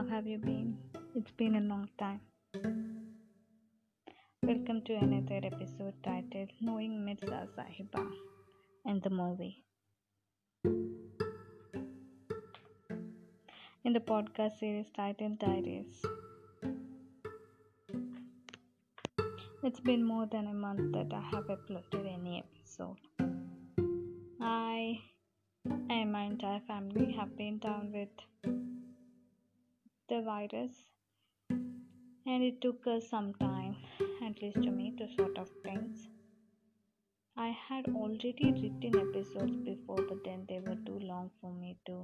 How have you been? It's been a long time. Welcome to another episode titled Knowing Mirza Sahiba and the movie. In the podcast series titled Diaries. It's been more than a month that I have uploaded any episode. I and my entire family have been down with the virus. And it took us some time at least to me to sort of things i had already written episodes before but then they were too long for me to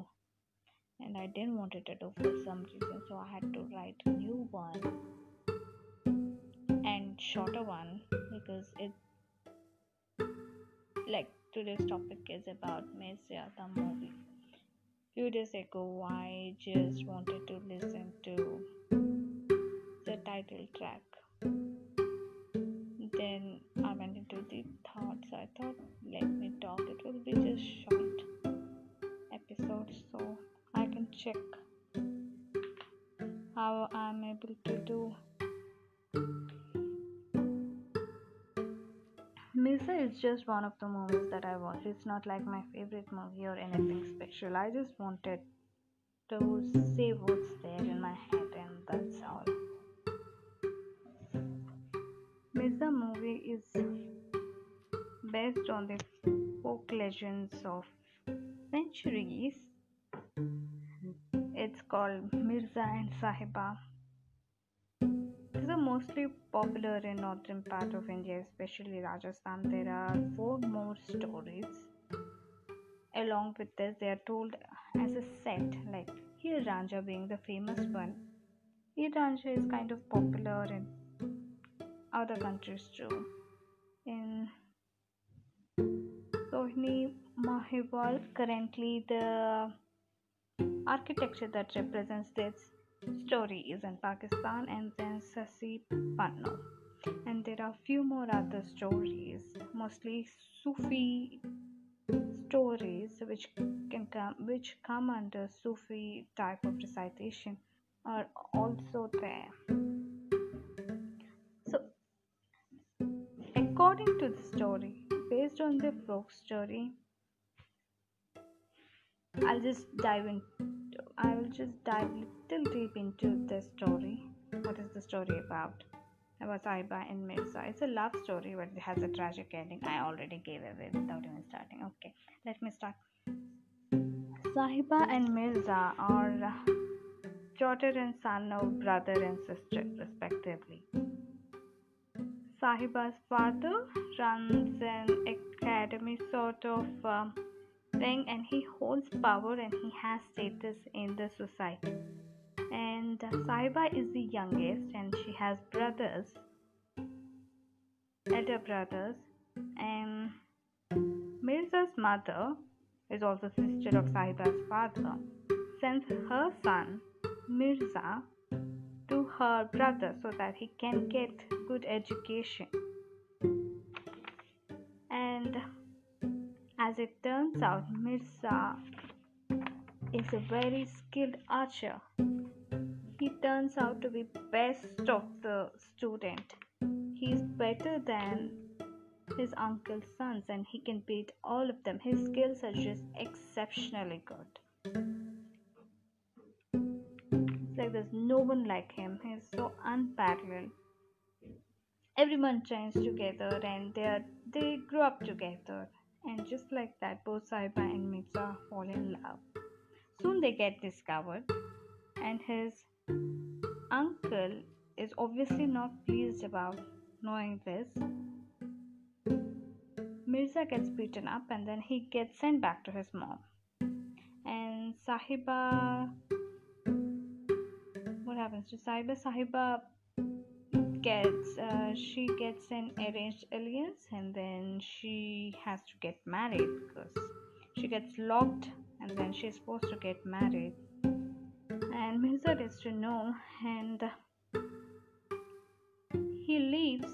and i didn't want it to do for some reason so i had to write a new one. And shorter one because it like today's topic is about Mirza the movie few days ago I just wanted to listen to the title track. Then I went into the thoughts. I thought, let me talk. It will be just short episode, so I can check how I'm able to do Mirza is just one of the movies that I watch. It's not like my favorite movie or anything special. I just wanted to say what's there in my head, and that's all. Mirza movie is based on the folk legends of centuries. It's called Mirza and Sahiba these are mostly popular in northern part of India, especially Rajasthan. There are four more stories. Along with this, they are told as a set, like Heer Ranjha being the famous one. Heer Ranjha is kind of popular in other countries too. In Sohini Mahibal, currently the architecture that represents this story is in Pakistan and then Sasi Panno. And there are few more other stories, mostly Sufi stories which can come which come under Sufi type of recitation are also there. So according to the story, based on the folk story, I'll just dive in I will just dive little deep into the story. What is the story about? About Sahiba and Mirza. It's a love story, but it has a tragic ending. I already gave away without even starting. Okay, let me start. Sahiba and Mirza are daughter and son of brother and sister, respectively. Sahiba's father runs an academy sort of. Um, thing and he holds power and he has status in the society. And Sahiba is the youngest and she has brothers elder brothers. And Mirza's mother is also sister of Sahiba's father. Sends her son Mirza to her brother so that he can get good education as it turns out, Mirza is a very skilled archer. He turns out to be best of the student. He is better than his uncle's sons and he can beat all of them. His skills are just exceptionally good. It's like there's no one like him. He's so unparalleled. Everyone trains together and they are, they grew up together and just like that, both Sahiba and Mirza fall in love. Soon they get discovered, and his uncle is obviously not pleased about knowing this. Mirza gets beaten up and then he gets sent back to his mom. And Sahiba, what happens to Sahiba? Sahiba gets uh, she gets an arranged alliance and then she has to get married because she gets locked and then she's supposed to get married. And Mirza is to know and he leaves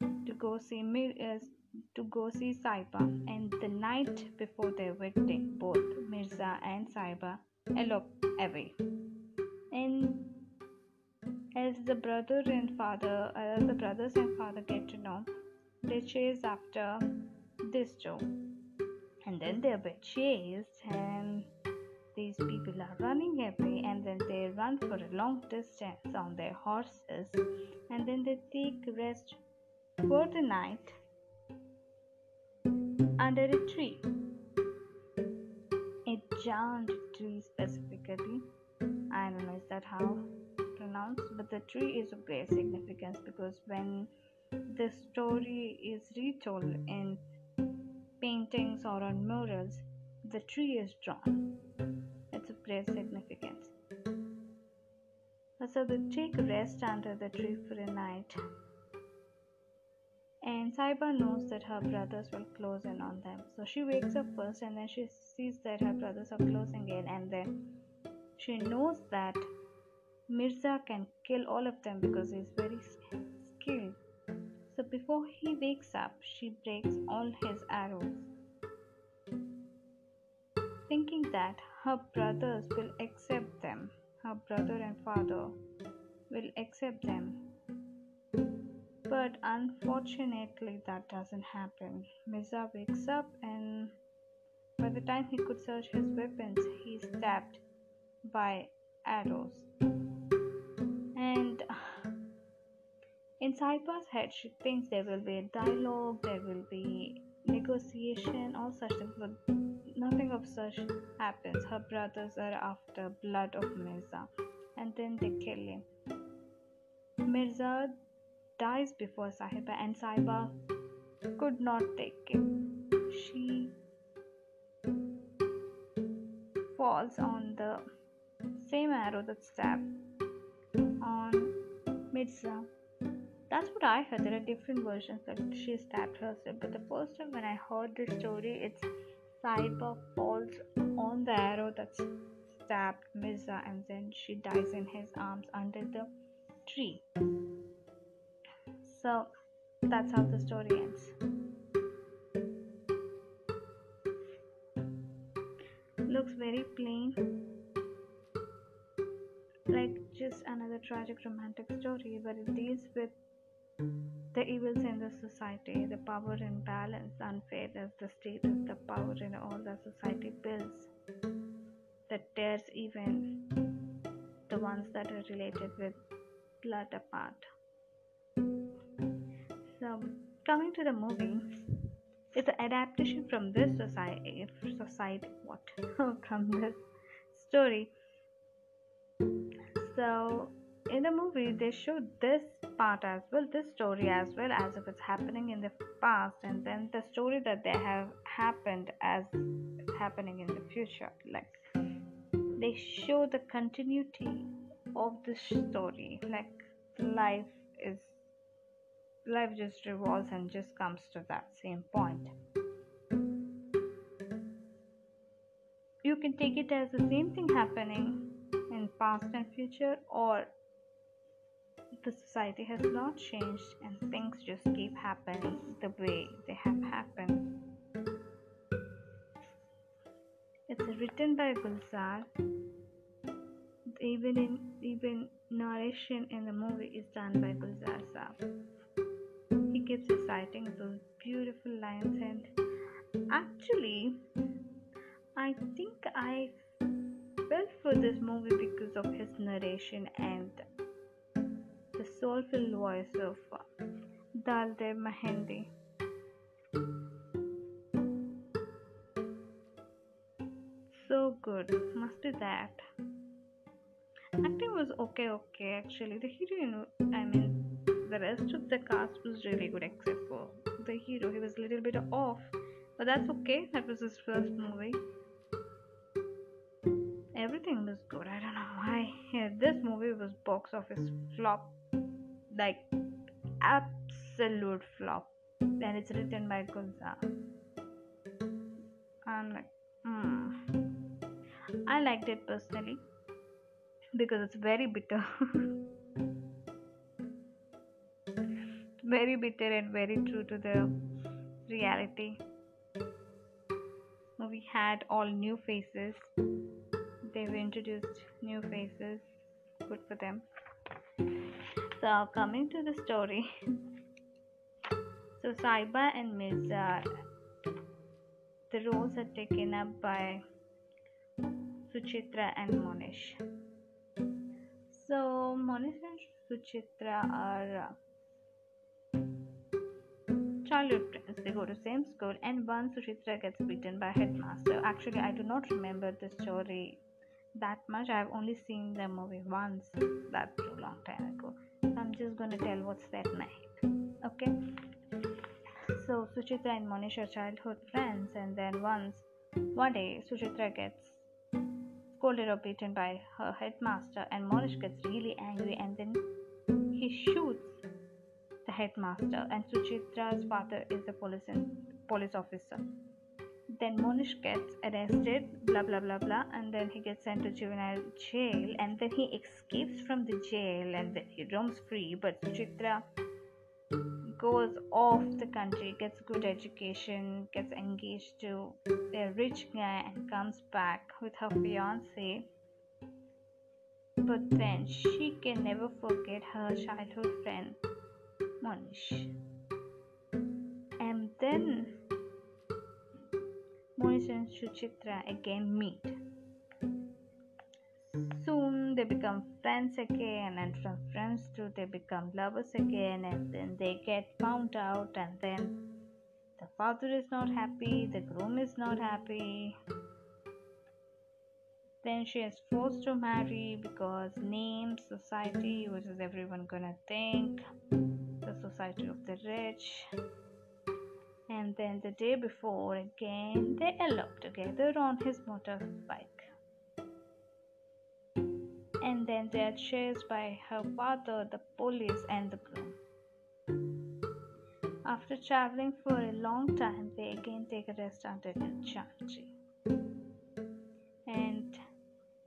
to go see uh, to go see Saiba and the night before their wedding both Mirza and Saiba elope away. And as the brother and father, as the brothers and father get to know, they chase after this Joe, and then they're chased, and these people are running away, and then they run for a long distance on their horses, and then they take rest for the night under a tree. A giant tree specifically. I don't know is that how pronounced, but the tree is of great significance because when the story is retold in paintings or on murals, the tree is drawn. It's of great significance. So they take rest under the tree for a night and Saiba knows that her brothers will close in on them. So she wakes up first and then she sees that her brothers are closing in, and then she knows that Mirza can kill all of them because he's very skilled. So before he wakes up, she breaks all his arrows, thinking that her brothers will accept them, her brother and father will accept them but unfortunately, that doesn't happen. Mirza wakes up, and by the time he could search his weapons, he's stabbed by arrows. In Saiba's head, she thinks there will be a dialogue, there will be negotiation, all such things, but nothing of such happens. Her brothers are after blood of Mirza, and then they kill him. Mirza dies before Sahiba, and Sahiba could not take it. She falls on the same arrow that stabbed on Mirza. That's what I heard. There are different versions that she stabbed herself, but the first time when I heard this story, it's Sahiba falls on the arrow that stabbed Mirza, and then she dies in his arms under the tree. So that's how the story ends. Looks very plain, like just another tragic romantic story, but it deals with evils in the society, the power imbalance, unfairness, the state status, the power in all the society builds that tears even the ones that are related with blood apart. So, coming to the movie, it's an adaptation from this society. Society, what? from this story. So, in the movie, they show this part as well, this story as well as if it's happening in the past, and then the story that they have happened as happening in the future. Like they show the continuity of the story, like life is life just revolves and just comes to that same point. You can take it as the same thing happening in past and future, or the society has not changed and things just keep happening the way they have happened. It's written by Gulzar. Even in even narration in the movie is done by Gulzar Saab He keeps reciting those beautiful lines and actually i think i felt for this movie because of his narration and soulful voice of uh, Daler Mehndi. So good, must be that. Acting was okay, okay. Actually, the heroine, I mean, the rest of the cast was really good except for the hero. He was a little bit off, but that's okay. That was his first movie. Everything was good. I don't know why. Yeah, this movie was box office flop, like absolute flop, and it's written by Gulzar. I'm like, hmm. I liked it personally because it's very bitter. very bitter and very true to the reality. We had all new faces. They've introduced new faces good for them. So, coming to the story. So, Saiba and Mirza, the roles are taken up by Suchitra and Monish. So, Monish and Suchitra are uh, childhood friends. They go to same school, and once Suchitra gets beaten by headmaster. Actually, I do not remember the story that much. I've only seen the movie once. That's a long time ago. So I'm just gonna tell what's that night. Okay. So Suchitra and Monish are childhood friends, and then once one day Suchitra gets scolded or beaten by her headmaster, and Monish gets really angry, and then he shoots the headmaster, and Suchitra's father is a police police officer. Then Monish gets arrested, blah blah blah blah, and then he gets sent to juvenile jail, and then he escapes from the jail, and then he roams free. But Suchitra goes off the country, gets good education, gets engaged to a rich guy, and comes back with her fiance. But then she can never forget her childhood friend Monish. And then Monish and Suchitra again meet. Soon they become friends again, and from friends too, they become lovers again, and then they get found out, and then the father is not happy, the groom is not happy. Then she is forced to marry because name, society, what is everyone gonna think? the Society of the Rich. And then the day before, again, they eloped together on his motorbike. And then they are chased by her father, the police, and the groom. After traveling for a long time, they again take a rest under the Janji. And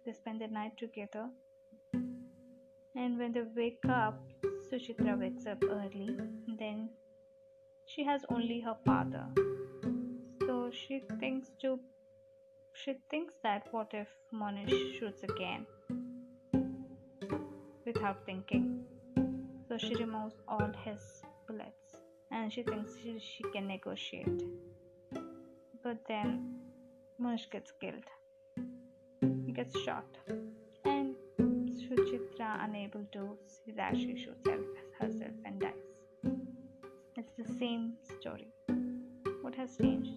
they spend the night together. And when they wake up, Suchitra wakes up early. Then she has only her father. So she thinks to she thinks that what if Monish shoots again without thinking. So she removes all his bullets and she thinks she, she can negotiate. But then Monish gets killed. He gets shot. And Suchitra unable to see that she shoots herself and dies. Same story. What has changed?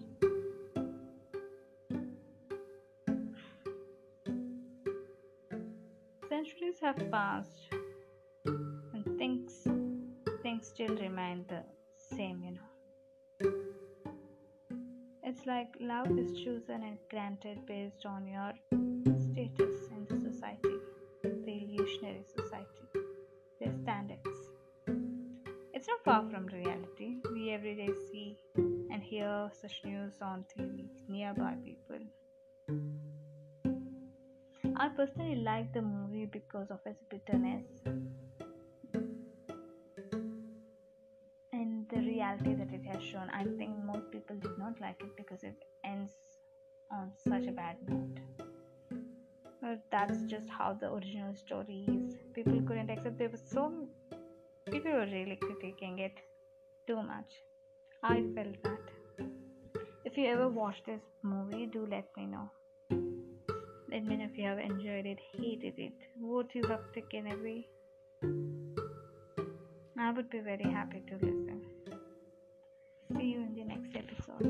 Centuries have passed and things things still remain the same, you know. It's like love is chosen and granted based on your status in the society the evolutionary society, the standards. It's not far from reality. We every day see and hear such news on TV, nearby people. I personally like the movie because of its bitterness and the reality that it has shown. I think most people did not like it because it ends on such a bad note but that's just how the original story is people couldn't accept there was so people were really critiquing it too much i felt that if you ever watch this movie do let me know let me know if you have enjoyed it hated it what you have taken away i would be very happy to listen see you in the next episode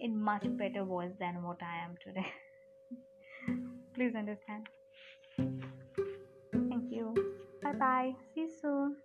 in much better voice than what i am today Please understand. Thank you. Bye bye. See you soon.